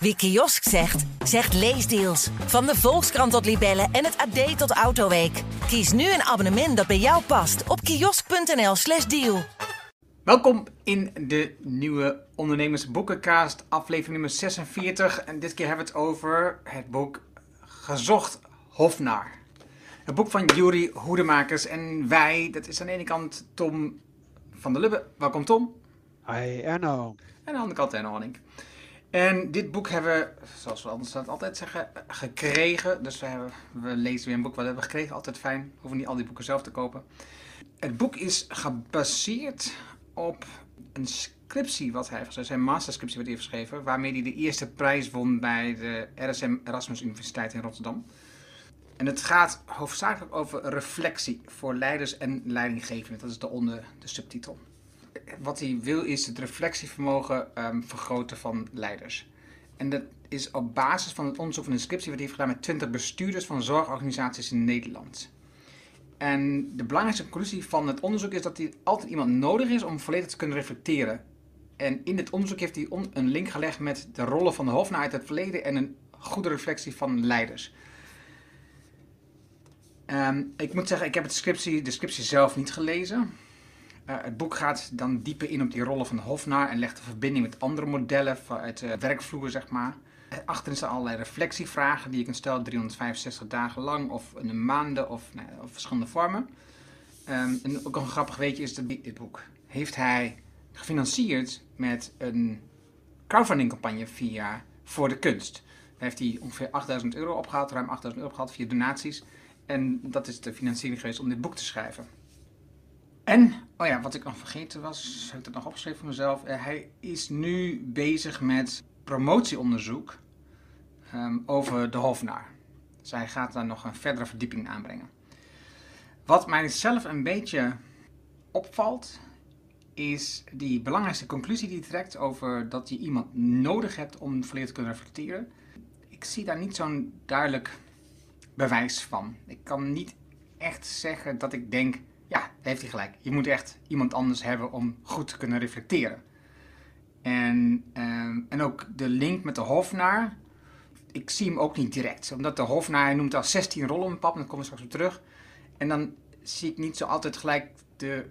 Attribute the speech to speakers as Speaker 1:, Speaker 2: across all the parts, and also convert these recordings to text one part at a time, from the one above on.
Speaker 1: Wie kiosk zegt, zegt leesdeals. Van de Volkskrant tot Libellen en het AD tot Autoweek. Kies nu een abonnement dat bij jou past op kiosk.nl/slash deal.
Speaker 2: Welkom in de nieuwe Ondernemersboekencast, aflevering nummer 46. En dit keer hebben we het over het boek Gezocht Hofnaar. Het boek van Jury Hoedemakers en wij, dat is aan de ene kant Tom van der Lubbe. Welkom Tom.
Speaker 3: Hi Erno.
Speaker 2: En aan de andere kant Erno Hanning. En dit boek hebben we, zoals we anders dat altijd zeggen, gekregen. Dus we, hebben, we lezen weer een boek wat we hebben gekregen. Altijd fijn. We hoeven niet al die boeken zelf te kopen. Het boek is gebaseerd op een scriptie wat hij heeft. Zijn masterscriptie wat hij heeft geschreven. Waarmee hij de eerste prijs won bij de RSM Erasmus Universiteit in Rotterdam. En het gaat hoofdzakelijk over reflectie voor leiders en leidinggevenden. Dat is de onder de subtitel wat hij wil is het reflectievermogen um, vergroten van leiders. En dat is op basis van het onderzoek van de scriptie wat hij heeft gedaan met 20 bestuurders van zorgorganisaties in Nederland. En de belangrijkste conclusie van het onderzoek is dat er altijd iemand nodig is om volledig te kunnen reflecteren. En in dit onderzoek heeft hij een link gelegd met de rollen van de hoofdnaar uit het verleden en een goede reflectie van leiders. Um, ik moet zeggen, ik heb het scriptie, de scriptie zelf niet gelezen. Uh, het boek gaat dan dieper in op die rollen van de hofnaar en legt de verbinding met andere modellen uit de werkvloer, zeg maar. Achterin staan allerlei reflectievragen die je kunt stellen, 365 dagen lang of in een maanden of, nou, of verschillende vormen. Um, en ook een grappig weetje is dat dit boek heeft hij gefinancierd met een crowdfunding campagne via Voor de Kunst. Daar heeft hij ongeveer 8000 euro opgehaald, ruim 8000 euro opgehaald via donaties. En dat is de financiering geweest om dit boek te schrijven. En, oh ja, wat ik nog vergeten was, heb ik dat nog opgeschreven voor mezelf. Uh, hij is nu bezig met promotieonderzoek um, over de Hofnaar. Dus hij gaat daar nog een verdere verdieping aanbrengen. Wat mij zelf een beetje opvalt, is die belangrijkste conclusie die hij trekt over dat je iemand nodig hebt om volledig te kunnen reflecteren. Ik zie daar niet zo'n duidelijk bewijs van. Ik kan niet echt zeggen dat ik denk, heeft hij gelijk. Je moet echt iemand anders hebben om goed te kunnen reflecteren. En, um, en ook de link met de hofnaar, ik zie hem ook niet direct. Omdat de hofnaar, hij noemt al 16 rollen een pap, en dan komen we straks op terug. En dan zie ik niet zo altijd gelijk de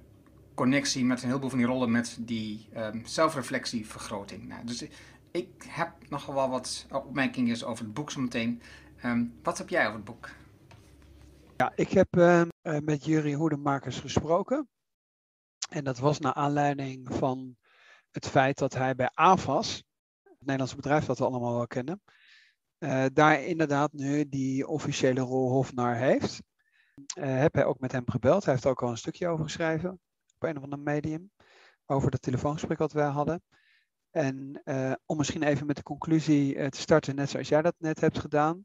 Speaker 2: connectie met een heleboel van die rollen met die um, zelfreflectievergroting. Nou, dus ik heb nogal wel wat opmerkingen over het boek zometeen. Um, wat heb jij over het boek?
Speaker 3: Ja, ik heb uh, met Jury Hoedemakers gesproken. En dat was naar aanleiding van het feit dat hij bij AVAS, het Nederlandse bedrijf dat we allemaal wel kennen, uh, daar inderdaad nu die officiële rol hofnaar heeft. Uh, heb hij ook met hem gebeld. Hij heeft ook al een stukje over geschreven op een of ander medium. Over dat telefoongesprek wat wij hadden. En om misschien even met de conclusie te starten, net zoals jij dat net hebt gedaan.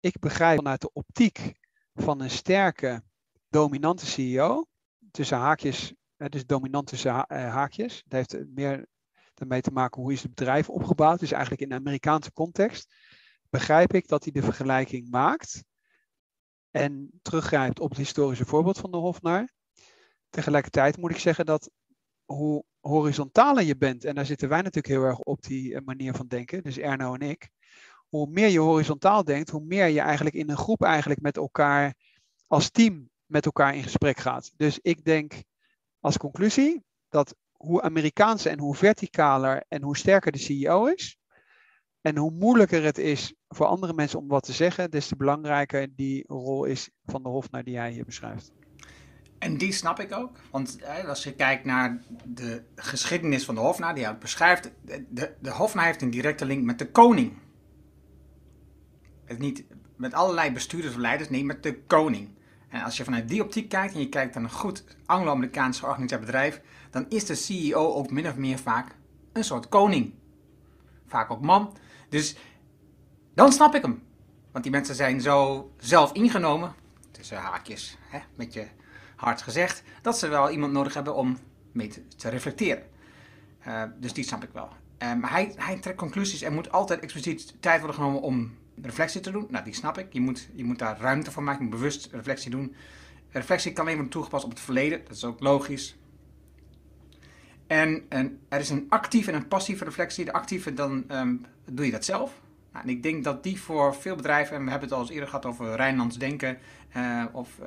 Speaker 3: Ik begrijp vanuit de optiek van een sterke, dominante CEO, tussen haakjes, dus dominant tussen eh, haakjes. Dat heeft meer daarmee te maken hoe is het bedrijf opgebouwd. Dus eigenlijk in de Amerikaanse context begrijp ik dat hij de vergelijking maakt en teruggrijpt op het historische voorbeeld van de Hofnaar. Tegelijkertijd moet ik zeggen dat hoe horizontaler je bent, en daar zitten wij natuurlijk heel erg op die eh, manier van denken, dus Erno en ik, hoe meer je horizontaal denkt, hoe meer je eigenlijk in een groep eigenlijk met elkaar als team met elkaar in gesprek gaat. Dus ik denk als conclusie dat hoe Amerikaanse en hoe verticaler en hoe sterker de CEO is, en hoe moeilijker het is voor andere mensen om wat te zeggen, des te belangrijker die rol is van de hofnaar die jij hier beschrijft.
Speaker 2: En die snap ik ook. Want als je kijkt naar de geschiedenis van de hofnaar, die hij beschrijft, de, de hofnaar heeft een directe link met de koning. Het niet met allerlei bestuurders of leiders, nee, met de koning. En als je vanuit die optiek kijkt en je kijkt naar een goed Anglo-Amerikaans georganiseerd bedrijf, dan is de CEO ook min of meer vaak een soort koning. Vaak ook man. Dus dan snap ik hem. Want die mensen zijn zo zelf ingenomen, tussen haakjes, hè, met je hard gezegd, dat ze wel iemand nodig hebben om mee te, te reflecteren. Uh, dus die snap ik wel. Maar hij, hij trekt conclusies en moet altijd expliciet tijd worden genomen om reflectie te doen. Nou, die snap ik. Je moet, je moet daar ruimte voor maken. Bewust reflectie doen. Reflectie kan alleen worden toegepast op het verleden. Dat is ook logisch. En, en er is een actieve en een passieve reflectie. De actieve, dan ehm, doe je dat zelf. Nou, en ik denk dat die voor veel bedrijven, en we hebben het al eens eerder gehad over Rijnlands denken, uh, of uh,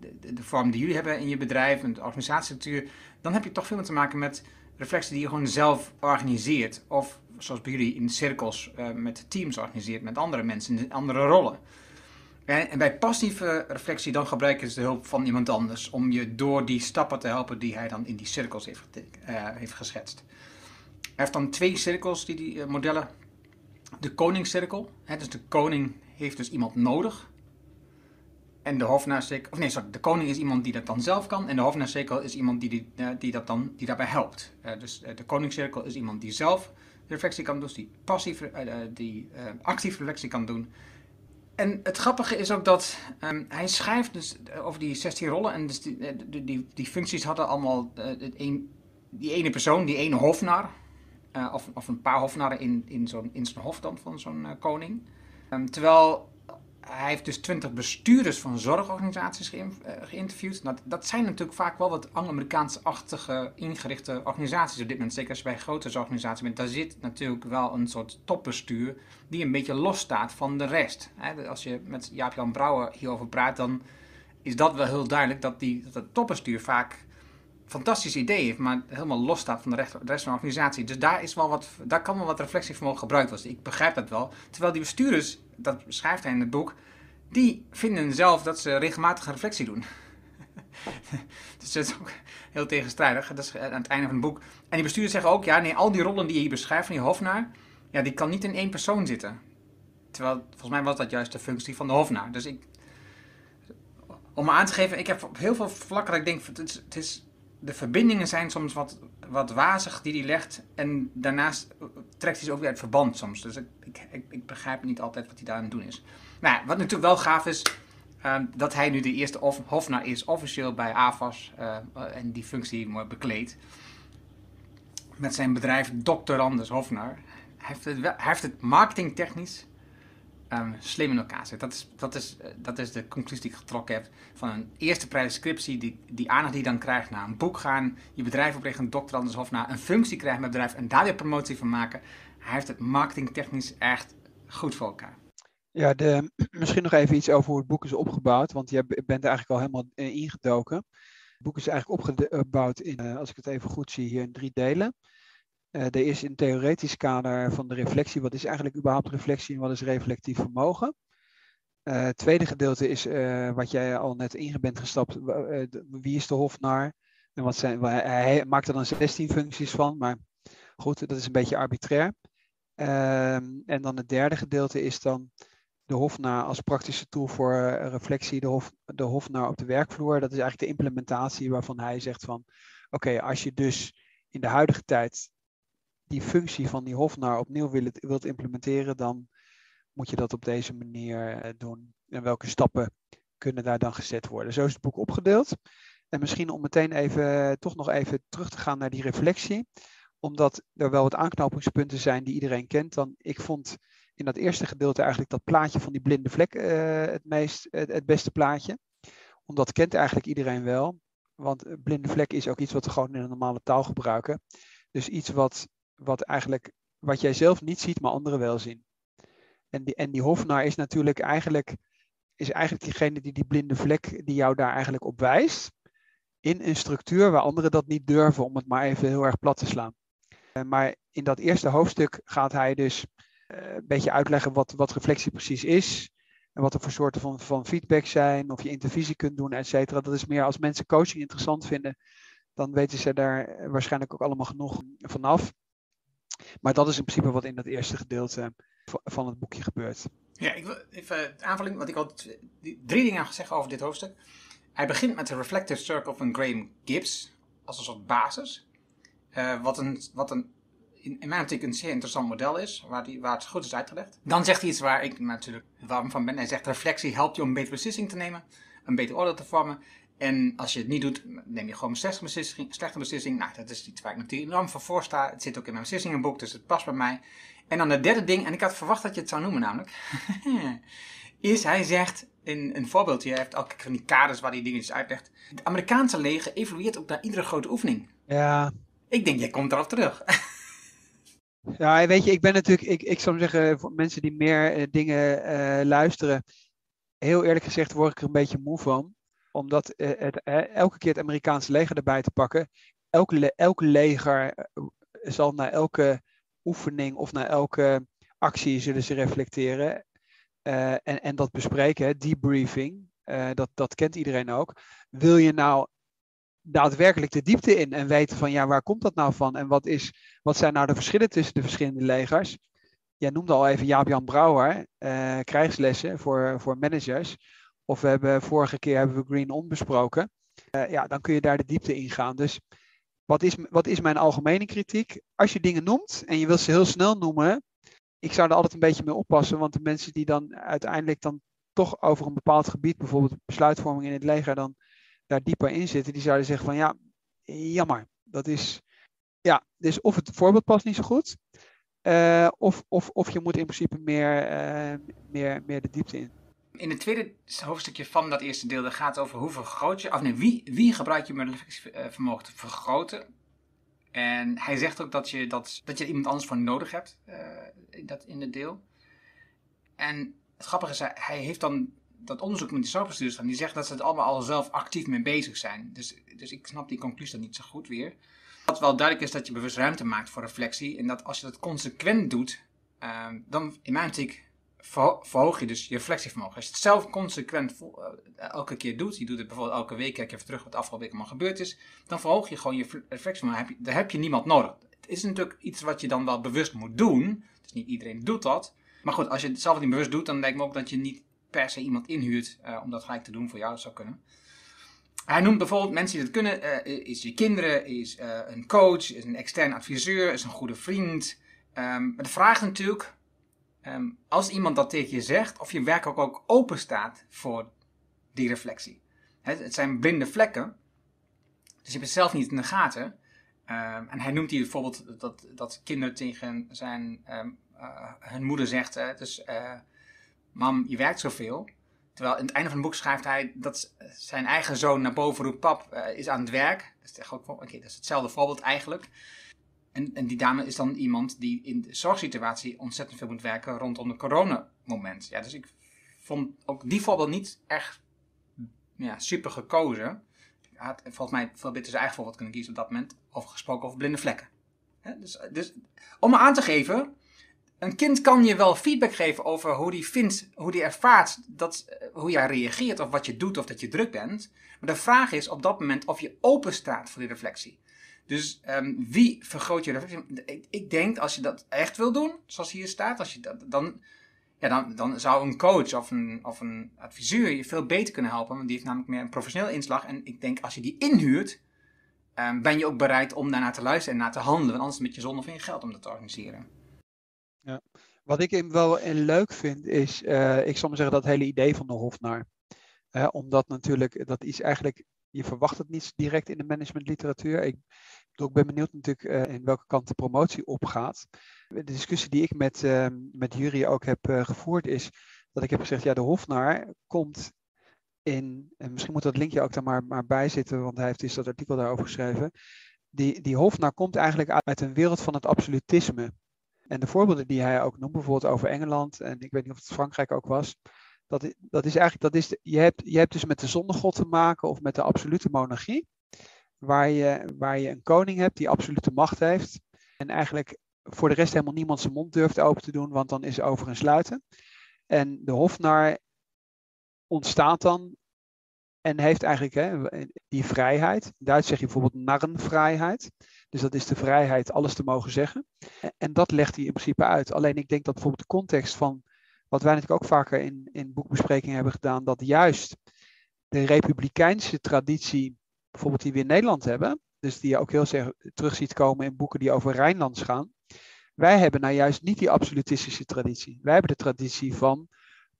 Speaker 2: de, de, vorm die jullie hebben in je bedrijf, en de organisatiestructuur, dan heb je toch veel meer te maken met reflectie die je gewoon zelf organiseert. Of zoals bij jullie in cirkels uh, met teams organiseert, met andere mensen in andere rollen. En, en, bij passieve reflectie dan gebruiken ze de hulp van iemand anders om je door die stappen te helpen die hij dan in die cirkels heeft, heeft geschetst. Hij heeft dan twee cirkels, die, die modellen de koningscirkel. Hè, dus de koning heeft dus iemand nodig. En de hofnaarcirkel, of nee, sorry, de koning is iemand die dat dan zelf kan. En de hofnaarcirkel is iemand die, die, die, dat dan, die daarbij helpt. Dus de koningscirkel is iemand die zelf reflectie kan doen, die passief, die actief reflectie kan doen. En het grappige is ook dat um, hij schrijft dus over die 16 rollen. En dus die, die, die, functies hadden allemaal die ene persoon, die ene hofnaar. Uh, of, of, een paar hofnarren in, in zo'n in hof dan van zo'n koning. Um, terwijl hij heeft dus twintig bestuurders van zorgorganisaties ge, uh, geïnterviewd. Dat zijn natuurlijk vaak wel wat Amerikaans-achtige ingerichte organisaties op dit moment. Zeker als je bij grote zorgorganisaties bent. Daar zit natuurlijk wel een soort topbestuur die een beetje los staat van de rest. Als je met Jaap-Jan Brouwer hierover praat, dan is dat wel heel duidelijk dat, die, dat het topbestuur vaak fantastisch idee heeft, maar helemaal los staat van de rest, van de organisatie. Dus daar, is wel wat, daar kan wel wat reflectievermogen gebruikt worden. Ik begrijp dat wel. Terwijl die bestuurders, dat beschrijft hij in het boek, die vinden zelf dat ze regelmatig reflectie doen. dus dat is ook heel tegenstrijdig. Dat is aan het einde van het boek. En die bestuurders zeggen ook, ja, nee, al die rollen die je hier beschrijft van die hofnaar, ja, die kan niet in één persoon zitten. Terwijl, volgens mij was dat juist de functie van de hofnaar. Dus ik, om me aan te geven, ik heb op heel veel vlakken ik denk, het is de verbindingen zijn soms wat, wat wazig die hij legt. En daarnaast trekt hij ze ook weer uit verband soms. Dus ik, ik, ik begrijp niet altijd wat hij daar aan het doen is. Nou, wat natuurlijk wel gaaf is, uh, dat hij nu de eerste hofnaar is, officieel bij AFAS. Uh, en die functie bekleedt. Met zijn bedrijf Dr. Anders Hofnaar. Hij heeft het, heeft het marketingtechnisch um, slim in elkaar zit. Dat is, dat, is, eh, dat is de conclusie die ik getrokken heb van een eerste prijsscriptie, die, die aandacht die je dan krijgt naar een boek gaan, je bedrijf oprichten, dokter Anders of naar een functie krijgen met bedrijf en daar weer promotie van maken. Hij heeft het marketingtechnisch echt goed voor elkaar.
Speaker 3: Ja, de, misschien nog even iets over hoe het boek is opgebouwd, want je bent er eigenlijk al helemaal ingedoken. Het boek is eigenlijk opgebouwd in, eh, als ik het even goed zie, hier in drie delen. Uh, er is een theoretisch kader van de reflectie. Wat is eigenlijk überhaupt reflectie en wat is reflectief vermogen? Uh, het tweede gedeelte is uh, wat jij al net in bent gestapt. wie is de hofnaar? En wat zijn, hij maakt er dan 16 functies van, maar goed, dat is een beetje arbitrair. Ehm, en dan het derde gedeelte is dan de hofnaar als praktische tool voor reflectie, de, hof, de hofnaar op de werkvloer. Dat is eigenlijk de implementatie waarvan hij zegt van, oké, als je dus in de huidige tijd die functie van die hofnaar opnieuw wilt, implementeren, dan moet je dat op deze manier eh, doen. En welke stappen kunnen daar dan gezet worden? Zo is het boek opgedeeld. En misschien om meteen even, toch nog even terug te gaan naar die reflectie. Omdat er wel wat aanknopingspunten zijn die iedereen kent. Dan, ik vond in dat eerste gedeelte eigenlijk dat plaatje van die blinde vlek uh, het, meest, het, beste plaatje. Omdat kent eigenlijk iedereen wel. Want blinde vlek is ook iets wat we gewoon in een normale taal gebruiken. Dus iets wat wat eigenlijk, wat jij zelf niet ziet, maar anderen wel zien. En die, en die hofnaar is natuurlijk eigenlijk, is eigenlijk diegene die die blinde vlek, die jou daar eigenlijk op wijst. In een structuur waar anderen dat niet durven, om het maar even heel erg plat te slaan. Eh, maar in dat eerste hoofdstuk gaat hij dus uh, een beetje uitleggen wat, wat reflectie precies is. En wat er voor soorten van, van feedback zijn, of je intervisie kunt doen, et cetera. Dat is meer als mensen coaching interessant vinden, dan weten ze daar waarschijnlijk ook allemaal genoeg vanaf. Maar dat is in principe wat in dat eerste gedeelte van het boekje gebeurt.
Speaker 2: Ja, ik wil even aanvulling, want ik had drie dingen gezegd over dit hoofdstuk. Hij begint met de Reflective Circle van Graham Gibbs als een soort basis. Uh, wat een, wat een in, mijn optiek een zeer interessant model is, waar, die, waar het goed is uitgelegd. Dan zegt hij iets waar ik natuurlijk warm van ben. Hij zegt reflectie helpt je om een betere beslissing te nemen, een beter oordeel te vormen en als je het niet doet, neem je gewoon een slechte beslissing. Slechte beslissing. Nou, dat is iets waar ik natuurlijk enorm voor voor sta. Het zit ook in mijn beslissingenboek, dus het past bij mij. En dan het derde ding, en ik had verwacht dat je het zou noemen namelijk, is hij zegt, in een voorbeeldje, hij heeft elke keer van die kaders waar hij dingetjes uitlegt. Het Amerikaanse leger evolueert ook naar iedere grote oefening.
Speaker 3: Ja.
Speaker 2: Ik denk, jij komt erop terug.
Speaker 3: Ja, weet je, ik ben natuurlijk, ik, ik zou zeggen, voor mensen die meer uh, dingen uh, luisteren, heel eerlijk gezegd word ik er een beetje moe van. Omdat het, elke keer het Amerikaanse leger erbij te pakken. Elke, le leger zal na elke oefening of na elke actie zullen ze reflecteren. en, en dat bespreken, debriefing, dat, dat kent iedereen ook. Wil je nou daadwerkelijk de diepte in en weten van ja, waar komt dat nou van en wat, is, wat zijn nou de verschillen tussen de verschillende legers? Jij noemde al even Jaap-Jan Brouwer, krijgslessen voor, voor managers. Of we hebben vorige keer hebben we Green On besproken. Uh, ja, dan kun je daar de diepte in gaan. Dus wat is, wat is mijn algemene kritiek? Als je dingen noemt en je wilt ze heel snel noemen, ik zou er altijd een beetje mee oppassen, want de mensen die dan uiteindelijk dan toch over een bepaald gebied, bijvoorbeeld besluitvorming in het leger, dan daar dieper in zitten, die zouden zeggen van ja, jammer. Dat is, ja, dus of het voorbeeld past niet zo goed, uh, of, of, of je moet in principe meer, uh, meer, meer de diepte in.
Speaker 2: In het tweede hoofdstukje van dat eerste deel dat gaat over hoe vergroot je, of nee, wie, wie gebruik je reflectievermogen te vergroten. En hij zegt ook dat je, dat, dat je iemand anders voor nodig hebt, uh, dat in het deel. En het grappige is, hij heeft dan dat onderzoek met die zorgbestuurders van, die zegt dat ze het allemaal al zelf actief mee bezig zijn. Dus, dus ik snap die conclusie dan niet zo goed weer. Wat wel duidelijk is dat je bewust ruimte maakt voor reflectie. En dat als je dat consequent doet, uh, dan in mijn optiek verhoog je dus je reflectievermogen. Als je het zelf consequent uh, elke keer doet, je doet het bijvoorbeeld elke week, kijk even terug wat afgelopen week allemaal gebeurd is, dan verhoog je gewoon je reflectievermogen. Daar heb je niemand nodig. Het is natuurlijk iets wat je dan wel bewust moet doen. Dus niet iedereen doet dat. Maar goed, als je het zelf niet bewust doet, dan lijkt me ook dat je niet per se iemand inhuurt uh, om dat gelijk te doen voor jou. Dat zou kunnen. Hij noemt bijvoorbeeld mensen die dat kunnen. Is je kinderen, is een coach, is een extern adviseur, is een goede vriend. Um, maar de vraag natuurlijk, um, als iemand dat tegen je zegt, of je werk ook, open staat voor die reflectie. Het, het zijn blinde vlekken. Dus je bent zelf niet in de gaten. Um, en hij noemt hier bijvoorbeeld dat, dat kinderen tegen zijn, hun moeder zegt, dus mam, je werkt zoveel. Terwijl in het einde van het boek schrijft hij dat zijn eigen zoon naar boven roept, pap uh, is aan het werk. Dat is, ook, dat is hetzelfde voorbeeld eigenlijk. En, en die dame is dan iemand die in de zorgsituatie ontzettend veel moet werken rondom het coronamoment. Ja, dus ik vond ook die voorbeeld niet echt ja, super gekozen. Had volgens mij veel beter zijn eigen voorbeeld kunnen kiezen op dat moment. Over gesproken over blinde vlekken. dus, dus om aan te geven een kind kan je wel feedback geven over hoe die vindt, hoe die ervaart, dat, eh, hoe jij reageert of wat je doet of dat je druk bent. Maar de vraag is op dat moment of je open staat voor die reflectie. Dus um, wie vergroot je reflectie? Ik, ik, denk als je dat echt wil doen, zoals hier staat, als je dat, dan, ja, dan, dan zou een coach of een, of een adviseur je veel beter kunnen helpen. Want die heeft namelijk meer een professioneel inslag. En ik denk als je die inhuurt, um, ben je ook bereid om daarnaar te luisteren en naar te handelen. Want anders met je zonde van je geld om dat te organiseren.
Speaker 3: Ja. Wat ik wel leuk vind is, uh, ik zal maar zeggen, dat hele idee van de Hofnaar. Uh, omdat natuurlijk, dat is eigenlijk, je verwacht het niet direct in de managementliteratuur. Ik, ik ben benieuwd natuurlijk uh, in welke kant de promotie opgaat. De discussie die ik met, ehm, met jury ook heb gevoerd is dat ik heb gezegd, ja, de Hofnaar komt in, en misschien moet dat linkje ook daar maar, maar bij zitten, want hij heeft dus dat artikel daarover geschreven. Die, die Hofnaar komt eigenlijk uit een wereld van het absolutisme. En de voorbeelden die hij ook noemt, bijvoorbeeld over Engeland, en ik weet niet of het Frankrijk ook was, dat, dat is eigenlijk, dat is, je, hebt, je hebt dus met de zondegod te maken of met de absolute monarchie, waar je, waar je een koning hebt die absolute macht heeft en eigenlijk voor de rest helemaal niemand zijn mond durft open te doen, want dan is over en sluiten. En de hofnar ontstaat dan en heeft eigenlijk hè, die vrijheid. In Duits zeg je bijvoorbeeld narrenvrijheid. Dus dat is de vrijheid alles te mogen zeggen. En dat legt hij in principe uit. Alleen ik denk dat bijvoorbeeld de context van wat wij natuurlijk ook vaker in, in boekbesprekingen hebben gedaan, dat juist de republikeinse traditie, bijvoorbeeld die we in Nederland hebben, dus die je ook heel erg terug ziet komen in boeken die over Rijnlands gaan. Wij hebben nou juist niet die absolutistische traditie. Wij hebben de traditie van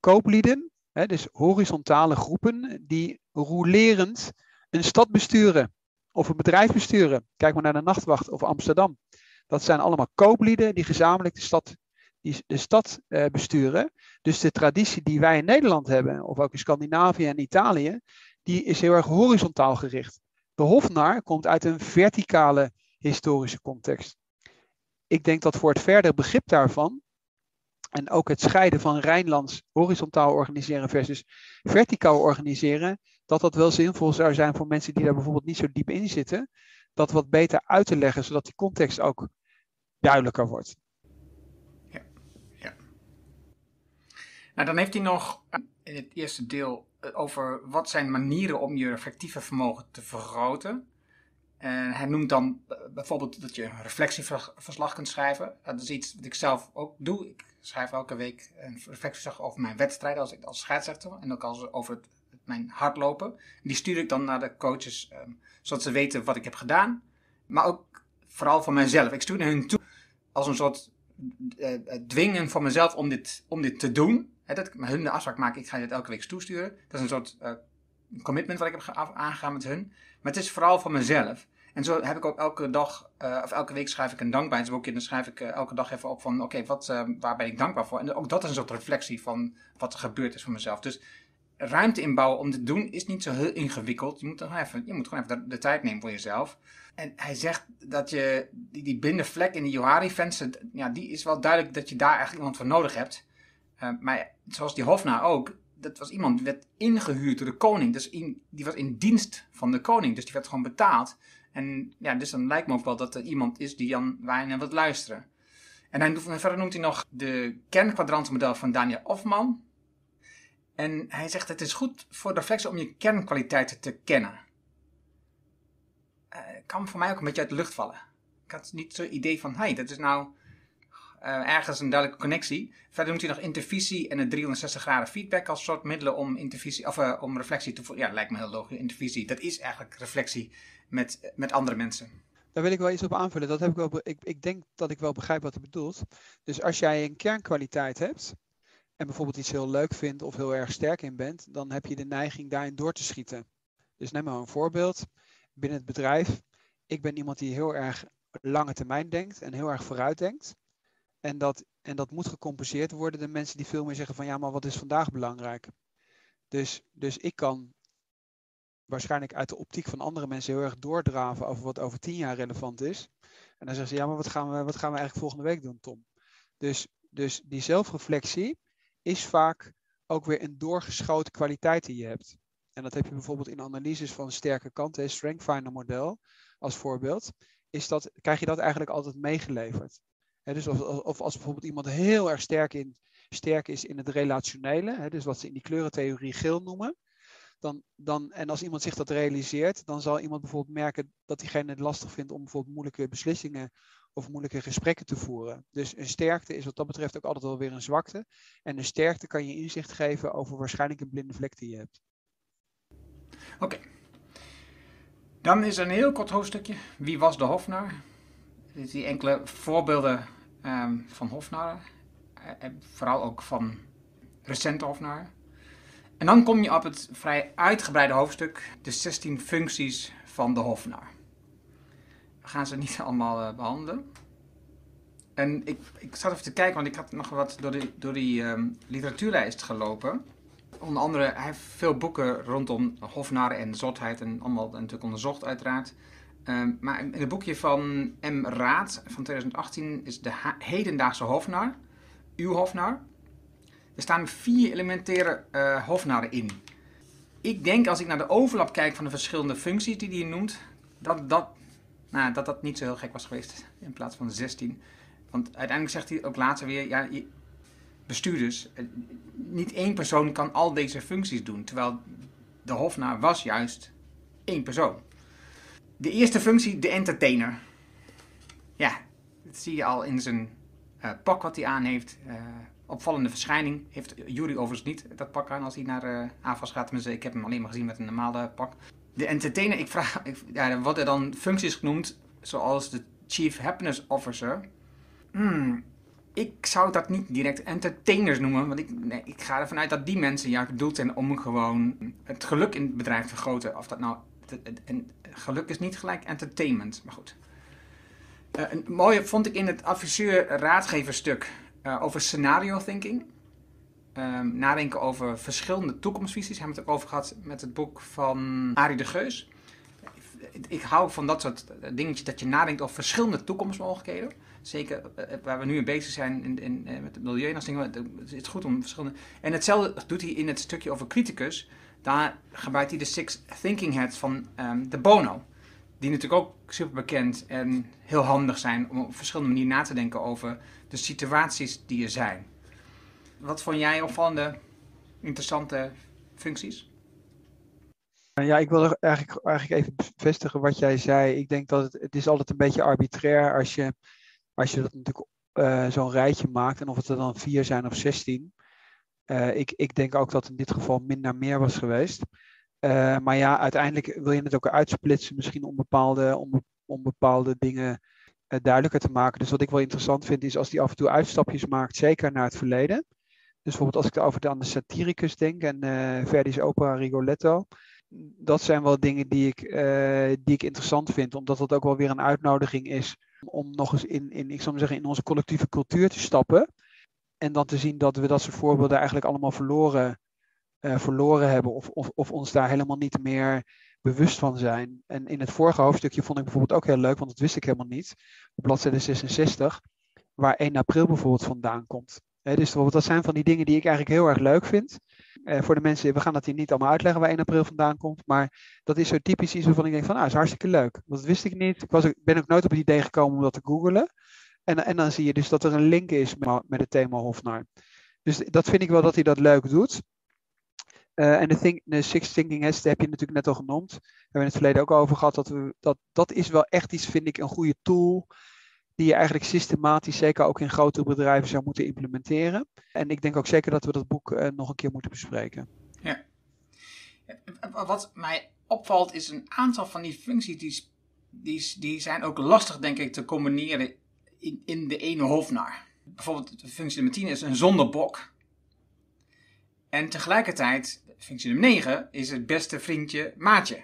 Speaker 3: kooplieden, hè, dus horizontale groepen die rolerend een stad besturen of een bedrijf besturen. Kijk maar naar de Nachtwacht of Amsterdam. Dat zijn allemaal kooplieden die gezamenlijk de stad, die de stad uh, besturen. Dus de traditie die wij in Nederland hebben, of ook in Scandinavië en Italië, die is heel erg horizontaal gericht. De hofnar komt uit een verticale historische context. Ik denk dat voor het verder begrip daarvan en ook het scheiden van Rijnlands horizontaal organiseren versus verticaal organiseren, dat dat wel zinvol zou zijn voor mensen die daar bijvoorbeeld niet zo diep in zitten, dat wat beter uit te leggen, zodat die context ook duidelijker wordt.
Speaker 2: Ja, ja. Nou, dan heeft hij nog in het eerste deel over wat zijn manieren om je reflectieve vermogen te vergroten. En hij noemt dan bijvoorbeeld dat je een reflectieverslag kunt schrijven. Dat is iets wat ik zelf ook doe. Ik schrijf elke week een reflectieverslag over mijn wedstrijden als, ik, als scheidsrechter. En ook als, over mijn hardlopen. Die stuur ik dan naar de coaches, ehm, zodat ze weten wat ik heb gedaan. Maar ook vooral van mezelf. Ik stuur naar hun toe als een soort dwingen van mezelf om dit, om dit te doen. He, dat met hun de afspraak maak, ik ga dit elke week toesturen. Dat is een soort uh, commitment wat ik heb aangegaan met hun. Maar het is vooral van mezelf. En zo heb ik ook elke dag, uh, of elke week schrijf ik een dankbaarheidsboekje. En dan schrijf ik uh, elke dag even op van, oké, wat, waar ben ik dankbaar voor? En ook dat is een soort reflectie van wat er gebeurd is voor mezelf. Dus ruimte inbouwen om te doen is niet zo heel ingewikkeld. Je moet, gewoon even, je moet gewoon even de, de tijd nemen voor jezelf. En hij zegt dat je die, die vlek in de Johari-venster, ja, die is wel duidelijk dat je daar eigenlijk iemand voor nodig hebt. Maar zoals die Hofna ook, dat was iemand die werd ingehuurd door de koning. Dus in, die was in dienst van de koning. Dus die werd gewoon betaald. En ja, dus dan lijkt me ook wel dat er iemand is die Jan Wijnen wilt luisteren. En hij, verder noemt hij nog de kernkwadrantenmodel van Daniel Hofman. En hij zegt het is goed voor reflectie om je kernkwaliteiten te kennen. Uh, kan voor mij ook een beetje uit de lucht vallen. Ik had niet zo'n idee van, hey, dat is nou ergens een duidelijke connectie. Verder noemt hij nog intervisie en een 360 graden feedback als soort middelen om, intervisie, of, uh, om reflectie te voeren. Ja, lijkt me heel logisch. Intervisie, dat is eigenlijk reflectie met, met andere mensen.
Speaker 3: Daar wil ik wel iets op aanvullen. Dat heb ik, wel, ik, ik denk dat ik wel begrijp wat hij bedoelt. Dus als jij een kernkwaliteit hebt en bijvoorbeeld iets heel leuk vindt of heel erg sterk in bent, dan heb je de neiging daarin door te schieten. Dus neem maar een voorbeeld. Binnen het bedrijf, ik ben iemand die heel erg lange termijn denkt en heel erg vooruit denkt. En dat, en dat moet gecompenseerd worden. De mensen die veel meer zeggen van ja, maar wat is vandaag belangrijk? Dus, dus ik kan waarschijnlijk uit de optiek van andere mensen heel erg doordraven over wat over tien jaar relevant is. En dan zeggen ze, ja, maar wat gaan we, wat gaan we eigenlijk volgende week doen, Tom? Dus, dus die zelfreflectie is vaak ook weer een doorgeschoten kwaliteit die je hebt. En dat heb je bijvoorbeeld in analyses van sterke kanten, Strength Finder model als voorbeeld, is dat, krijg je dat eigenlijk altijd meegeleverd. Dus of, of, als bijvoorbeeld iemand heel erg sterk, in, sterk is in het relationele, dus wat ze in die kleurentheorie geel noemen, dan, dan, en als iemand zich dat realiseert, dan zal iemand bijvoorbeeld merken dat diegene het lastig vindt om bijvoorbeeld moeilijke beslissingen of moeilijke gesprekken te voeren. Dus een sterkte is wat dat betreft ook altijd wel weer een zwakte. En een sterkte kan je inzicht geven over waarschijnlijk een blinde vlek die je hebt.
Speaker 2: Oké. Dan is er een heel kort hoofdstukje. Wie was de Hofnar? Dit die enkele voorbeelden um, van Hofnar. Uh, vooral ook van recente Hofnar. En dan kom je op het vrij uitgebreide hoofdstuk, de 16 functies van de Hofnar. We gaan ze niet allemaal uh, behandelen. En ik, ik zat even te kijken, want ik had nog wat door, de, door die um, literatuurlijst gelopen. Onder andere, hij heeft veel boeken rondom Hofnar en zotheid en allemaal natuurlijk onderzocht uiteraard. Um, maar in het boekje van M. Raad van 2018 is de hedendaagse Hofnar, uw Hofnar. Er staan vier elementaire uh, hofnarren in. Ik denk als ik naar de overlap kijk van de verschillende functies die hij noemt, dat dat, nou, dat dat niet zo heel gek was geweest in plaats van 16. Want uiteindelijk zegt hij ook later weer, ja, bestuurders, eh, niet één persoon kan al deze functies doen. Terwijl de hofnar was juist één persoon. De eerste functie, de entertainer. Ja, dat zie je al in zijn uh, pak wat hij aan heeft. Uh, opvallende verschijning. Heeft Jury overigens niet dat pak aan als hij naar uh, AFAS gaat. Ik heb hem alleen maar gezien met een normale pak. De entertainer, ik vraag, ja, wat er dan functies genoemd, zoals de Chief Happiness Officer. Hmm, ik zou dat niet direct entertainers noemen, want ik, nee, ik ga ervan uit dat die mensen juist bedoeld zijn om gewoon het geluk in het bedrijf te vergroten. Of dat nou, geluk is niet gelijk entertainment, maar goed. Uh, een mooie vond ik in het adviseur-raadgeverstuk uh, over scenario thinking. Um, nadenken over verschillende toekomstvisies. Hebben we het ook over gehad met het boek van Arie de Geus. ik hou van dat soort dingetjes dat je nadenkt over verschillende toekomstmogelijkheden. Zeker waar we nu mee bezig zijn in, in, met het milieu en. Het is goed om verschillende. En hetzelfde doet hij in het stukje over criticus. Daar gebruikt hij de Six Thinking Hats van um, de Bono. Die natuurlijk ook super bekend en heel handig zijn om op verschillende manieren na te denken over de situaties die er zijn. Wat vond jij opvallende, interessante functies?
Speaker 3: Ja, ik wil eigenlijk, eigenlijk even bevestigen wat jij zei. Ik denk dat het, het is altijd een beetje arbitrair als je, als je dat natuurlijk uh, zo'n rijtje maakt. En of het er dan vier zijn of zestien. Uh, ik, ik denk ook dat in dit geval minder meer was geweest. Uh, maar ja, uiteindelijk wil je het ook uitsplitsen, misschien om bepaalde, om, bepaalde dingen uh, duidelijker te maken. Dus wat ik wel interessant vind, is als die af en toe uitstapjes maakt, zeker naar het verleden. Dus bijvoorbeeld als ik over aan de Satiricus denk en Verdi's opera Rigoletto. Dat zijn wel dingen die ik, die ik interessant vind, omdat dat ook wel weer een uitnodiging is om nog eens in, in, ik zou maar zeggen, in onze collectieve cultuur te stappen. En dan te zien dat we dat soort voorbeelden eigenlijk allemaal verloren, uh, verloren hebben. Of, of, of ons daar helemaal niet meer bewust van zijn. En in het vorige hoofdstukje vond ik bijvoorbeeld ook heel leuk, want dat wist ik helemaal niet. Op bladzijde 66, waar 1 april bijvoorbeeld vandaan komt. Dus dat zijn van die dingen die ik eigenlijk heel erg leuk vind. Uh, voor de mensen, we gaan dat hier niet allemaal uitleggen waar 1 april vandaan komt. Maar dat is zo typisch iets waarvan ik denk van, dat is hartstikke leuk. Want dat wist ik niet. Ik was, ben ook nooit op het idee gekomen om dat te googlen. En, en dan zie je dus dat er een link is met, met het thema Hofnar. Dus dat vind ik wel dat hij dat leuk doet. Uh, en de, think, de Six Thinking Hats heb je natuurlijk net al genoemd. Daar hebben we in het verleden ook over gehad. Dat, we, dat, dat is wel echt iets, vind ik, een goede tool. Die je eigenlijk systematisch, zeker ook in grotere bedrijven, zou moeten implementeren. En ik denk ook zeker dat we dat boek uh, nog een keer moeten bespreken.
Speaker 2: Ja. Wat mij opvalt is een aantal van die functies die, die, die zijn ook lastig, denk ik, te combineren in, in de ene hofnar. Bijvoorbeeld functie nummer 10 is een zondebok. En tegelijkertijd, functie nummer 9 is het beste vriendje maatje.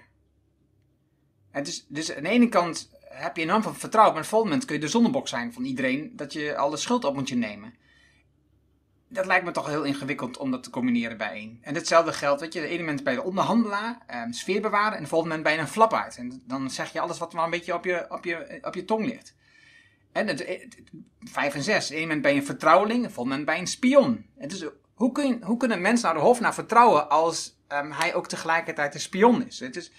Speaker 2: Dus, dus aan de ene kant heb je enorm van vertrouwen, maar op volgende moment kun je de zondebok zijn van iedereen, dat je al de schuld op moet je nemen. Dat lijkt me toch heel ingewikkeld om dat te combineren bij één. En hetzelfde geldt, weet je, de ene moment bij de onderhandelaar, eh, sfeer bewaren, en de volgende moment bij een flap uit. En dan zeg je alles wat maar een beetje op je, op je, op je tong ligt. Het, vijf en zes. Eén moment ben je een vertrouweling, een volgende moment bij een spion. Het is, hoe, kun, hoe kunnen mensen naar de hof naar vertrouwen als um, hij ook tegelijkertijd een spion is? Het is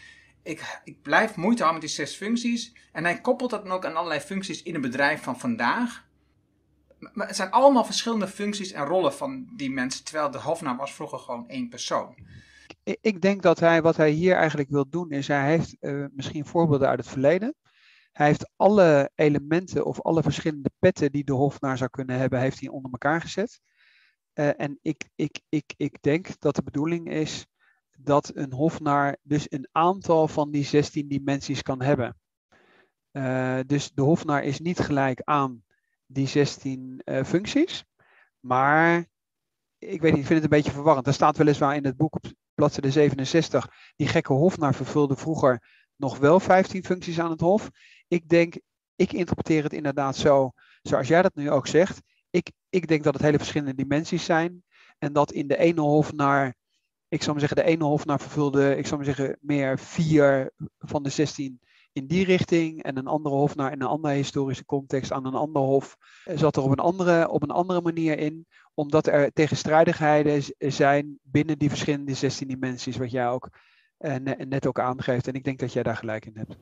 Speaker 2: ik, ik blijf moeite houden met die zes functies. En hij koppelt dat dan ook aan allerlei functies in een bedrijf van vandaag. Maar het zijn allemaal verschillende functies en rollen van die mensen. Terwijl de hofnaam was vroeger gewoon één persoon.
Speaker 3: Ik denk dat hij, wat hij hier eigenlijk wil doen, is hij heeft uh, misschien voorbeelden uit het verleden. Hij heeft alle elementen of alle verschillende petten die de hofnaar zou kunnen hebben, heeft hij onder elkaar gezet. Uh, en ik, ik, ik, ik denk dat de bedoeling is dat een hofnaar dus een aantal van die 16 dimensies kan hebben. Uh, dus de hofnaar is niet gelijk aan die 16 uh, functies, maar ik weet niet, ik vind het een beetje verwarrend. Er staat weliswaar in het boek op bladzijde 67, die gekke hofnaar vervulde vroeger nog wel 15 functies aan het hof. Ik denk, ik interpreteer het inderdaad zo, zoals jij dat nu ook zegt. Ik, ik denk dat het hele verschillende dimensies zijn. En dat in de ene hof naar, ik zou maar zeggen, de ene hof naar vervulde, ik zou maar zeggen, meer vier van de 16 in die richting. En een andere hof naar in een andere historische context aan een ander hof zat er op een andere, op een andere manier in. Omdat er tegenstrijdigheden zijn binnen die verschillende 16 dimensies, wat jij ook uh, net ook aangeeft. En ik denk dat jij daar gelijk in hebt.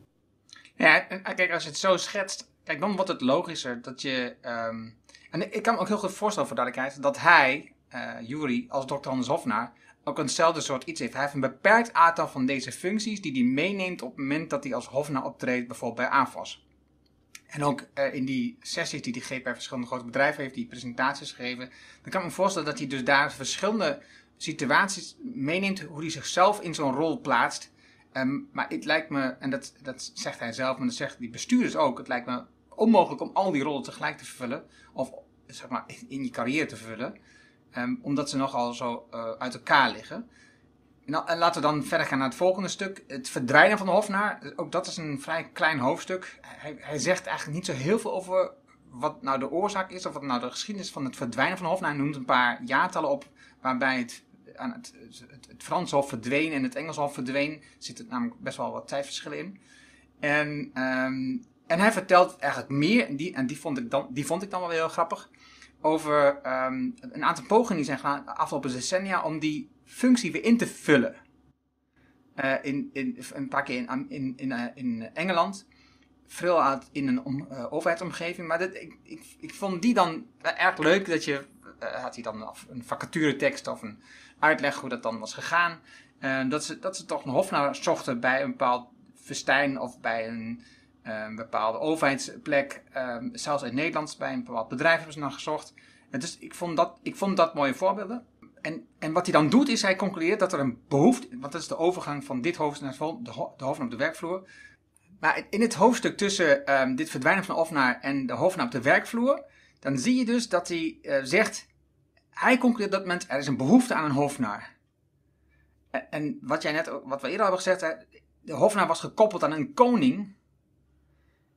Speaker 2: Ja, kijk, als je het zo schetst, kijk, dan wordt het logischer dat je. Um, en ik kan me ook heel goed voorstellen, voor duidelijkheid, dat hij, uh, Jury, als dokter Hans Hofnaar, ook eenzelfde soort iets heeft. Hij heeft een beperkt aantal van deze functies die hij meeneemt op het moment dat hij als Hofnaar optreedt, bijvoorbeeld bij AFAS. En ook uh, in die sessies die hij geeft bij verschillende grote bedrijven heeft, die presentaties gegeven, dan kan ik me voorstellen dat hij dus daar verschillende situaties meeneemt, hoe hij zichzelf in zo'n rol plaatst. Um, maar het lijkt me, en dat, dat zegt hij zelf, maar dat zegt die bestuurders ook, het lijkt me onmogelijk om al die rollen tegelijk te vervullen, of zeg maar in je carrière te vervullen, um, omdat ze nogal zo uh, uit elkaar liggen. Nou, en laten we dan verder gaan naar het volgende stuk. Het verdwijnen van de hofnaar. Ook dat is een vrij klein hoofdstuk. Hij, hij zegt eigenlijk niet zo heel veel over wat nou de oorzaak is, of wat nou de geschiedenis van het verdwijnen van de hofnaar. Hij noemt een paar jaartallen op waarbij het aan het, het, Frans hof verdween en het Engels hof verdween. Er zitten namelijk best wel wat tijdverschillen in. En, ehm, en hij vertelt eigenlijk meer, en, die, en die, vond ik dan, die vond ik dan wel heel grappig, over ehm, een aantal pogingen die zijn gedaan afgelopen decennia om die functie weer in te vullen. Uh, in, in, een paar keer in, in, in, uh, in Engeland, veel in een om, uh, overheidsomgeving. Maar dat, ik, ik, ik vond die dan erg leuk dat je, had hij dan een vacaturetekst of een uitleg hoe dat dan was gegaan. dat, ze, dat ze toch een hofnaar zochten bij een bepaald festijn of bij een, een bepaalde overheidsplek. Um, zelfs in Nederland bij een bepaald bedrijf hebben ze dan gezocht. En dus ik vond, dat, ik vond dat mooie voorbeelden. En, en wat hij dan doet is hij concludeert dat er een behoefte, want dat is de overgang van dit hoofdstuk naar de, ho op de werkvloer. Maar in het hoofdstuk tussen um, dit verdwijnen van de hofnaar en de hofnaar op de werkvloer, dan zie je dus dat hij uh, zegt, hij concludeert dat moment, er is een behoefte aan een hofnaar. En, wat jij net, wat we eerder hebben gezegd, de hofnaar was gekoppeld aan een koning.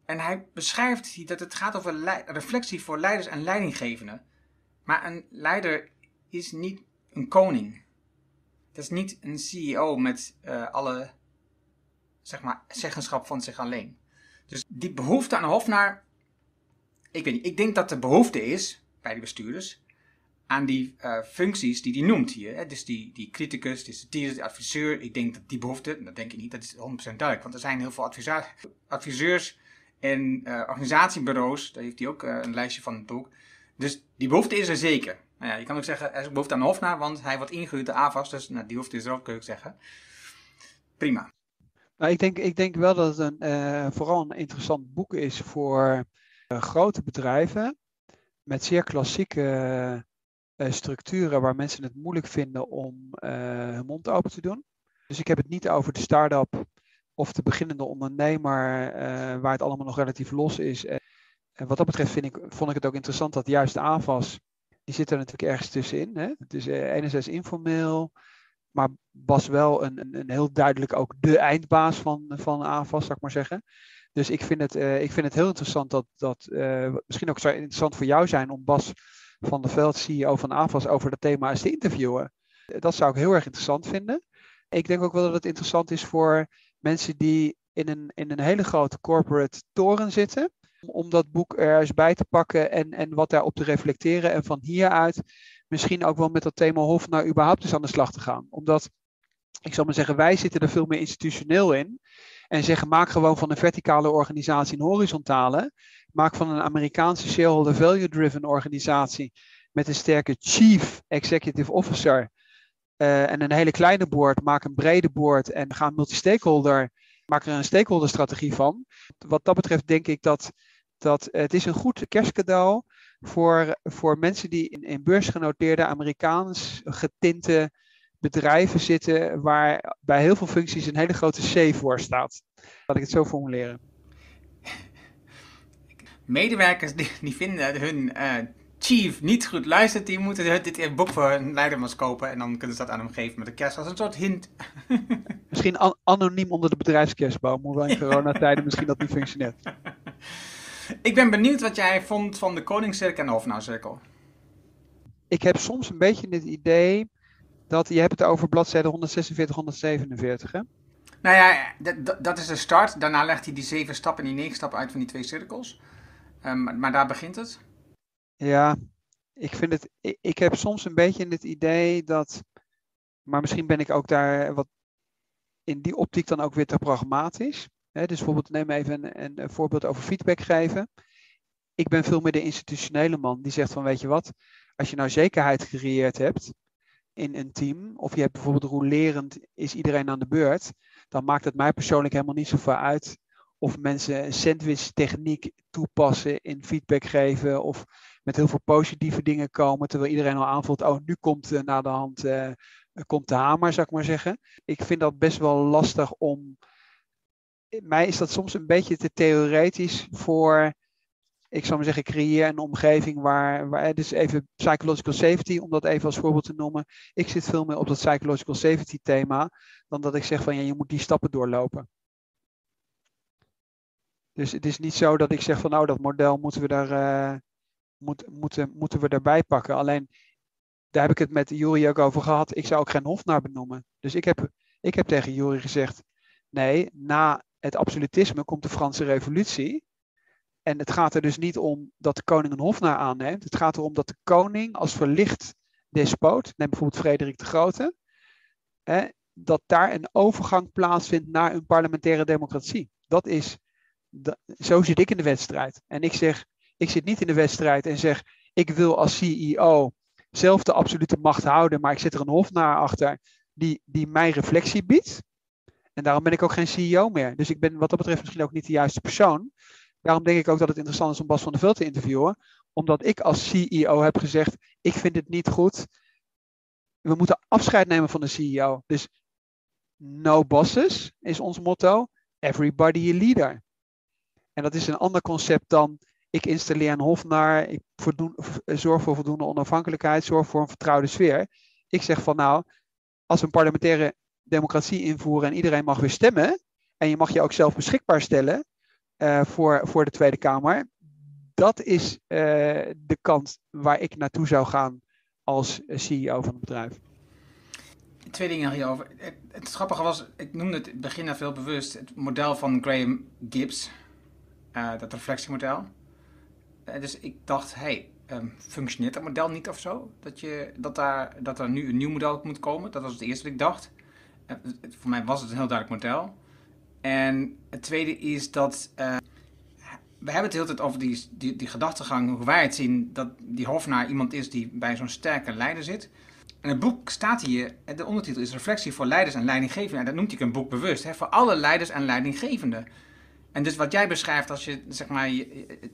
Speaker 2: En hij beschrijft dat het gaat over reflectie voor leiders en leidinggevenden. Maar een leider is niet een koning. Dat is niet een CEO met uh, alle zeggenschap van zich alleen. Dus die behoefte aan een hofnaar. Ik weet niet, ik denk dat de behoefte is bij die bestuurders aan die uh, functies die hij noemt hier. Dus die, die criticus, die satire, de adviseur. Ik denk dat die behoefte, dat denk ik niet, dat is 100% duidelijk. Want er zijn heel veel adviseurs en uh, organisatiebureaus, daar heeft hij ook uh, een lijstje van het boek. Dus die behoefte is er zeker. Nou ja, je kan ook zeggen, er is behoefte aan een hofnaar, want hij wordt ingehuurd de AVAS. Dus nou, die behoefte is er ook, kun je zeggen. Prima.
Speaker 3: Nou, ik, denk, ik denk wel dat het een, vooral een interessant boek is voor grote bedrijven met zeer klassieke structuren waar mensen het moeilijk vinden om uh, hun mond open te doen. Dus ik heb het niet over de start-up of de beginnende ondernemer, uh, waar het allemaal nog relatief los is. En wat dat betreft vind ik, vond ik het ook interessant dat juist de AVAS, die zit er natuurlijk ergens tussenin. Hè? Het is enerzijds informeel, maar was wel een, een, een, heel duidelijk ook de eindbaas van, van AVAS, zou ik maar zeggen. Dus ik vind het, ik vind het heel interessant dat, dat misschien ook zou interessant voor jou zijn om Bas van der Veld, CEO van AFAS, over dat thema eens te interviewen. Dat zou ik heel erg interessant vinden. Ik denk ook wel dat het interessant is voor mensen die in een, in een hele grote corporate toren zitten. Om dat boek er eens bij te pakken en, en wat daarop te reflecteren. En van hieruit misschien ook wel met dat thema Hof nou überhaupt eens aan de slag te gaan. Omdat, ik zal maar zeggen, wij zitten er veel meer institutioneel in. En zeggen, maak gewoon van een verticale organisatie een horizontale. Maak van een Amerikaanse shareholder value driven organisatie met een sterke chief executive officer uh, en een hele kleine board. Maak een brede board en ga multi-stakeholder. Maak er een stakeholder strategie van. Wat dat betreft denk ik dat, dat het is een goed kerstcadeau voor, voor mensen die in, in beursgenoteerde Amerikaans getinte bedrijven zitten waar bij heel veel functies een hele grote C voor staat. Laat ik het zo formuleren.
Speaker 2: Medewerkers die, die vinden hun uh, chief niet goed luistert, die moeten dit boek voor een leidermas kopen en dan kunnen ze dat aan hem geven met een kerst als een soort hint.
Speaker 3: misschien an anoniem onder de bedrijfskerstboom, hoewel in coronatijden misschien dat niet functioneert.
Speaker 2: Ik ben benieuwd wat jij vond van de Koningscirkel en de Hofnauwcirkel.
Speaker 3: Ik heb soms een beetje het idee dat je hebt het over bladzijde 146, 147. Hè?
Speaker 2: Nou ja, dat is de start. Daarna legt hij die zeven stappen en die negen stappen uit van die twee cirkels. Um, maar daar begint het.
Speaker 3: Ja, ik vind het. Ik, heb soms een beetje het idee dat. Maar misschien ben ik ook daar wat in die optiek dan ook weer te pragmatisch. Dus bijvoorbeeld, neem even een, een voorbeeld over feedback geven. Ik ben veel meer de institutionele man die zegt van weet je wat, als je nou zekerheid gecreëerd hebt, in een team, of je hebt bijvoorbeeld rolerend, is iedereen aan de beurt, dan maakt het mij persoonlijk helemaal niet zoveel uit of mensen een sandwich techniek toepassen in feedback geven of met heel veel positieve dingen komen, terwijl iedereen al aanvoelt, oh nu komt uh, na de hand uh, komt de hamer, zou ik maar zeggen. Ik vind dat best wel lastig om, mij is dat soms een beetje te theoretisch voor ik zou maar zeggen, creëer een omgeving waar, waar, dus even psychological safety, om dat even als voorbeeld te noemen. Ik zit veel meer op dat psychological safety thema, dan dat ik zeg van ja, je moet die stappen doorlopen. Dus het is niet zo dat ik zeg van nou, dat model moeten we daar, uh, moet, moeten, moeten we daarbij pakken. Alleen, daar heb ik het met Jury ook over gehad. Ik zou ook geen hofnaar benoemen. Dus ik heb, ik heb tegen Jury gezegd, nee, na het absolutisme komt de Franse Revolutie. En het gaat er dus niet om dat de koning een hofnaar aanneemt. Het gaat erom dat de koning als verlicht despoot, neem bijvoorbeeld Frederik de Grote, hè, dat daar een overgang plaatsvindt naar een parlementaire democratie. Dat is, zo zit ik in de wedstrijd. En ik zeg, ik zit niet in de wedstrijd en zeg, ik wil als CEO zelf de absolute macht houden, maar ik zet er een hofnaar achter die, die mij reflectie biedt. En daarom ben ik ook geen CEO meer. Dus ik ben wat dat betreft misschien ook niet de juiste persoon. Daarom denk ik ook dat het interessant is om Bas van der Veld te interviewen. Omdat ik als CEO heb gezegd, ik vind het niet goed. We moeten afscheid nemen van de CEO. Dus no bosses is ons motto. Everybody a leader. En dat is een ander concept dan ik installeer een hofnaar, ik zorg voor voldoende onafhankelijkheid, zorg voor een vertrouwde sfeer. Ik zeg van nou, als we een parlementaire democratie invoeren en iedereen mag weer stemmen, en je mag je ook zelf beschikbaar stellen uh, voor, voor de Tweede Kamer, dat is uh, de kant waar ik naartoe zou gaan als CEO van het bedrijf.
Speaker 2: Twee dingen hierover. Het, grappige was, ik noemde het begin veel bewust, het model van Graham Gibbs, uh, dat reflectiemodel. dus ik dacht, hey, um, functioneert dat model niet of zo? Dat, je, dat, daar, dat er nu een nieuw model moet komen? Dat was het eerste wat ik dacht. Uh, voor mij was het een heel duidelijk model. En het tweede is dat. We hebben het de hele tijd over die, die, die gedachtegang, hoe wij het zien, dat die hofnaar iemand is die bij zo'n sterke leider zit. En het boek staat hier, de ondertitel is Reflectie voor leiders en leidinggevenden. En dat noemt ik een boek bewust, hè, voor alle leiders en leidinggevenden. En dus wat jij beschrijft als je, zeg maar,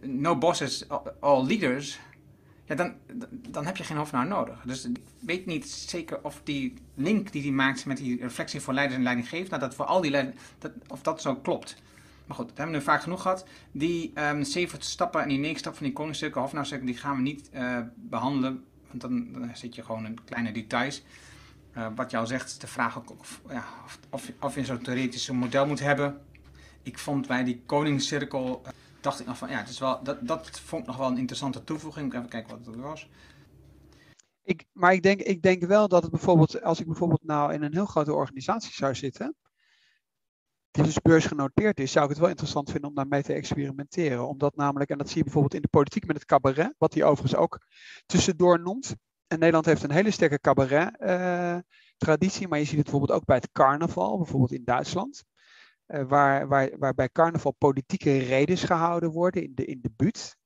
Speaker 2: no bosses, all leaders, ja, dan, dan heb je geen hofnaar nodig. Dus ik weet niet zeker of die link die hij maakt met die reflectie voor leiders en leidinggevenden, dat voor al die leiders, dat, of dat zo klopt. Maar goed, dat hebben we nu vaak genoeg gehad. Die um, zeven stappen en die negen stappen van die koningsstukken, hofnaarstukken, die gaan we niet uh, behandelen. Want dan, dan, zit je gewoon in kleine details. Uh, wat al zegt, is de vraag of, ja, of, of, of je zo'n theoretisch model moet hebben. Ik vond bij die koningscirkel... Uh, dacht ik nog van ja, het is wel, dat, dat vond ik nog wel een interessante toevoeging. Even kijken wat het was.
Speaker 3: Ik, maar ik denk, ik denk wel dat het bijvoorbeeld, als ik bijvoorbeeld nou in een heel grote organisatie zou zitten, die dus beursgenoteerd is, zou ik het wel interessant vinden om daarmee te experimenteren. Omdat namelijk, en dat zie je bijvoorbeeld in de politiek met het cabaret, wat hij overigens ook tussendoor noemt. En Nederland heeft een hele sterke cabaret-traditie, uh, maar je ziet het bijvoorbeeld ook bij het carnaval, bijvoorbeeld in Duitsland. Uh, waar, waar, waar bij carnaval politieke redes gehouden worden in de, in de buurt.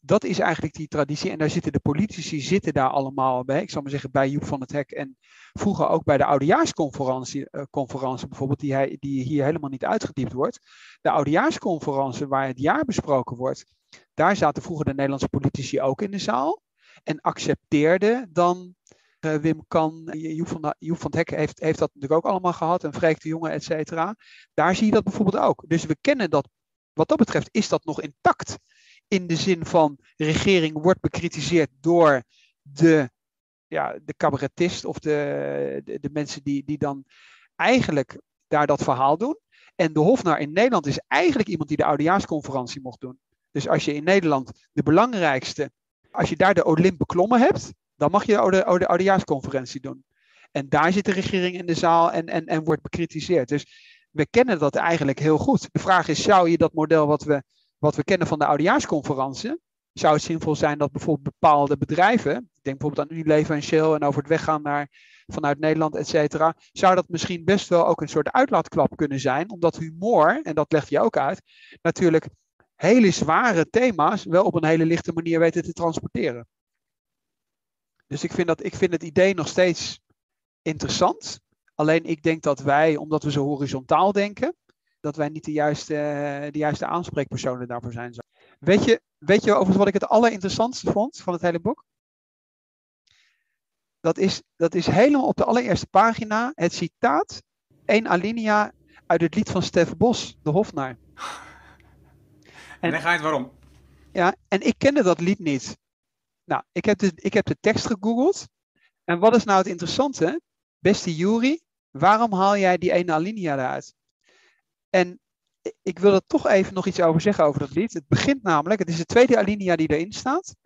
Speaker 3: Dat is eigenlijk die traditie. En daar zitten de politici zitten daar allemaal bij. Ik zal maar zeggen bij Joep van het Hek. En vroeger ook bij de oudejaarsconferentie conferentie bijvoorbeeld, die, hij, die hier helemaal niet uitgediept wordt. De oudejaarsconferentie waar het jaar besproken wordt. Daar zaten vroeger de Nederlandse politici ook in de zaal. En accepteerden dan Wim Kan, Joep van, Joep van het heeft, heeft dat natuurlijk ook allemaal gehad. En Freek de Jonge, et cetera. Daar zie je dat bijvoorbeeld ook. Dus we kennen dat, wat dat betreft is dat nog intact. In de zin van, regering wordt bekritiseerd door de, ja, de cabaretist of de, de, mensen die, die dan eigenlijk daar dat verhaal doen. En de hofnaar in Nederland is eigenlijk iemand die de oudejaarsconferentie mocht doen. Dus als je in Nederland de belangrijkste, als je daar de Olymp beklommen hebt, dan mag je de, oude, oude, oudejaarsconferentie doen. En daar zit de regering in de zaal en, en, en wordt bekritiseerd. Dus we kennen dat eigenlijk heel goed. De vraag is, zou je dat model wat we, wat we kennen van de oudejaarsconferentie, zou het zinvol zijn dat bijvoorbeeld bepaalde bedrijven, ik denk bijvoorbeeld aan Unilever en Shell en over het weggaan naar, vanuit Nederland, et cetera, zou dat misschien best wel ook een soort uitlaatklap kunnen zijn, omdat humor, en dat legt je ook uit, natuurlijk hele zware thema's wel op een hele lichte manier weten te transporteren. Dus ik vind, dat, ik vind het idee nog steeds interessant. Alleen ik denk dat wij, omdat we zo horizontaal denken, dat wij niet de juiste, de juiste aanspreekpersonen daarvoor zijn. Weet je, weet je overigens wat ik het allerinteressantste vond van het hele boek? Dat is, dat is helemaal op de allereerste pagina het citaat, één alinea uit het lied van Stef Bos, De Hofnaar.
Speaker 2: En, dan ga je het waarom.
Speaker 3: Ja, en ik kende dat lied niet. Nou, ik heb, de, ik heb de tekst gegoogeld. En wat is nou het interessante? Beste Jury, waarom haal jij die ene alinea eruit? En ik wil er toch even nog iets over zeggen over dat lied. Het begint namelijk, het is de tweede alinea die erin staat.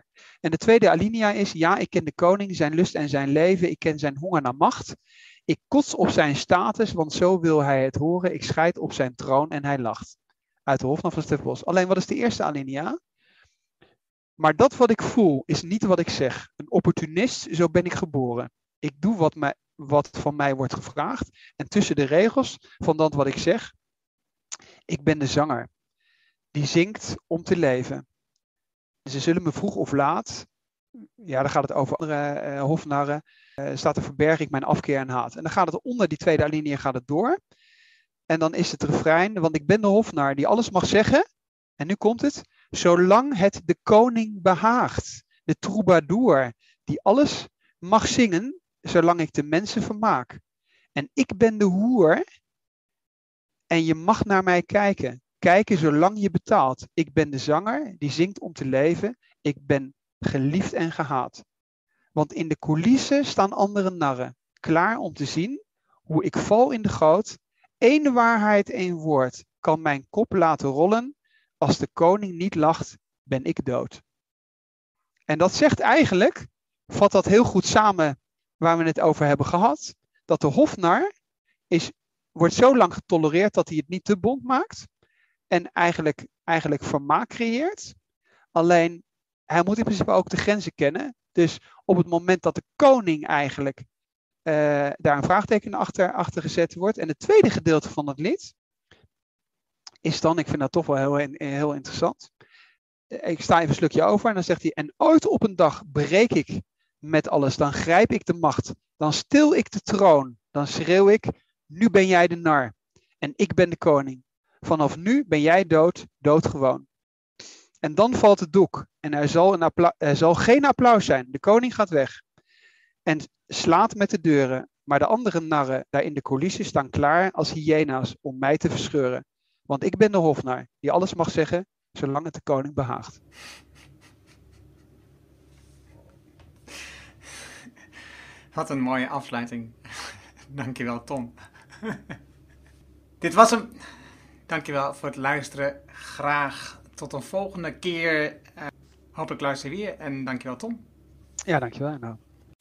Speaker 3: En de tweede alinea is, ja, ik ken de koning, zijn lust en zijn leven, ik ken zijn honger naar macht. Ik kots op zijn status, want zo wil hij het horen. Ik scheid op zijn troon en hij lacht. Uit de Hofnar van Stefbos. Alleen wat is de eerste alinea? Maar dat wat ik voel is niet wat ik zeg. Een opportunist, zo ben ik geboren. Ik doe wat, mij, wat van mij wordt gevraagd. En tussen de regels van dat wat ik zeg, ik ben de zanger. Die zingt om te leven. Ze zullen me vroeg of laat, ja, dan gaat het over andere uh, hofnarren, uh, staat er verberg ik mijn afkeer en haat. En dan gaat het onder die tweede alinea gaat het door. En dan is het refrein, want ik ben de hofnar die alles mag zeggen. En nu komt het, zolang het de koning behaagt. De troubadour die alles mag zingen, zolang ik de mensen vermaak. En ik ben de hoer en je mag naar mij kijken. Kijken zolang je betaalt. Ik ben de zanger die zingt om te leven. Ik ben geliefd en gehaat. Want in de coulissen staan andere narren, klaar om te zien hoe ik val in de goot. Eén waarheid, één woord kan mijn kop laten rollen. Als de koning niet lacht, ben ik dood. En dat zegt eigenlijk, vat dat heel goed samen waar we het over hebben gehad, dat de hofnar is, wordt zo lang getolereerd dat hij het niet te bond maakt en eigenlijk, eigenlijk vermaak creëert. Alleen hij moet in principe ook de grenzen kennen. Dus op het moment dat de koning eigenlijk uh, daar een vraagteken achter, achter gezet wordt. En het tweede gedeelte van het lied is dan, ik vind dat toch wel heel, heel interessant. Ik sta even een stukje over en dan zegt hij, en ooit op een dag breek ik met alles, dan grijp ik de macht, dan stil ik de troon, dan schreeuw ik, nu ben jij de nar en ik ben de koning. Vanaf nu ben jij dood, doodgewoon. En dan valt het doek en er zal, een zal geen applaus zijn. De koning gaat weg en slaat met de deuren. Maar de andere narren daar in de coulissen staan klaar als hyena's om mij te verscheuren. Want ik ben de hofnar die alles mag zeggen zolang het de koning behaagt.
Speaker 2: Wat een mooie afsluiting. Dankjewel, Tom. Dit was hem. Dankjewel voor het luisteren. Graag tot een volgende keer. Uh, hopelijk luister je weer. En dankjewel, Tom.
Speaker 3: Ja, dankjewel. Nou.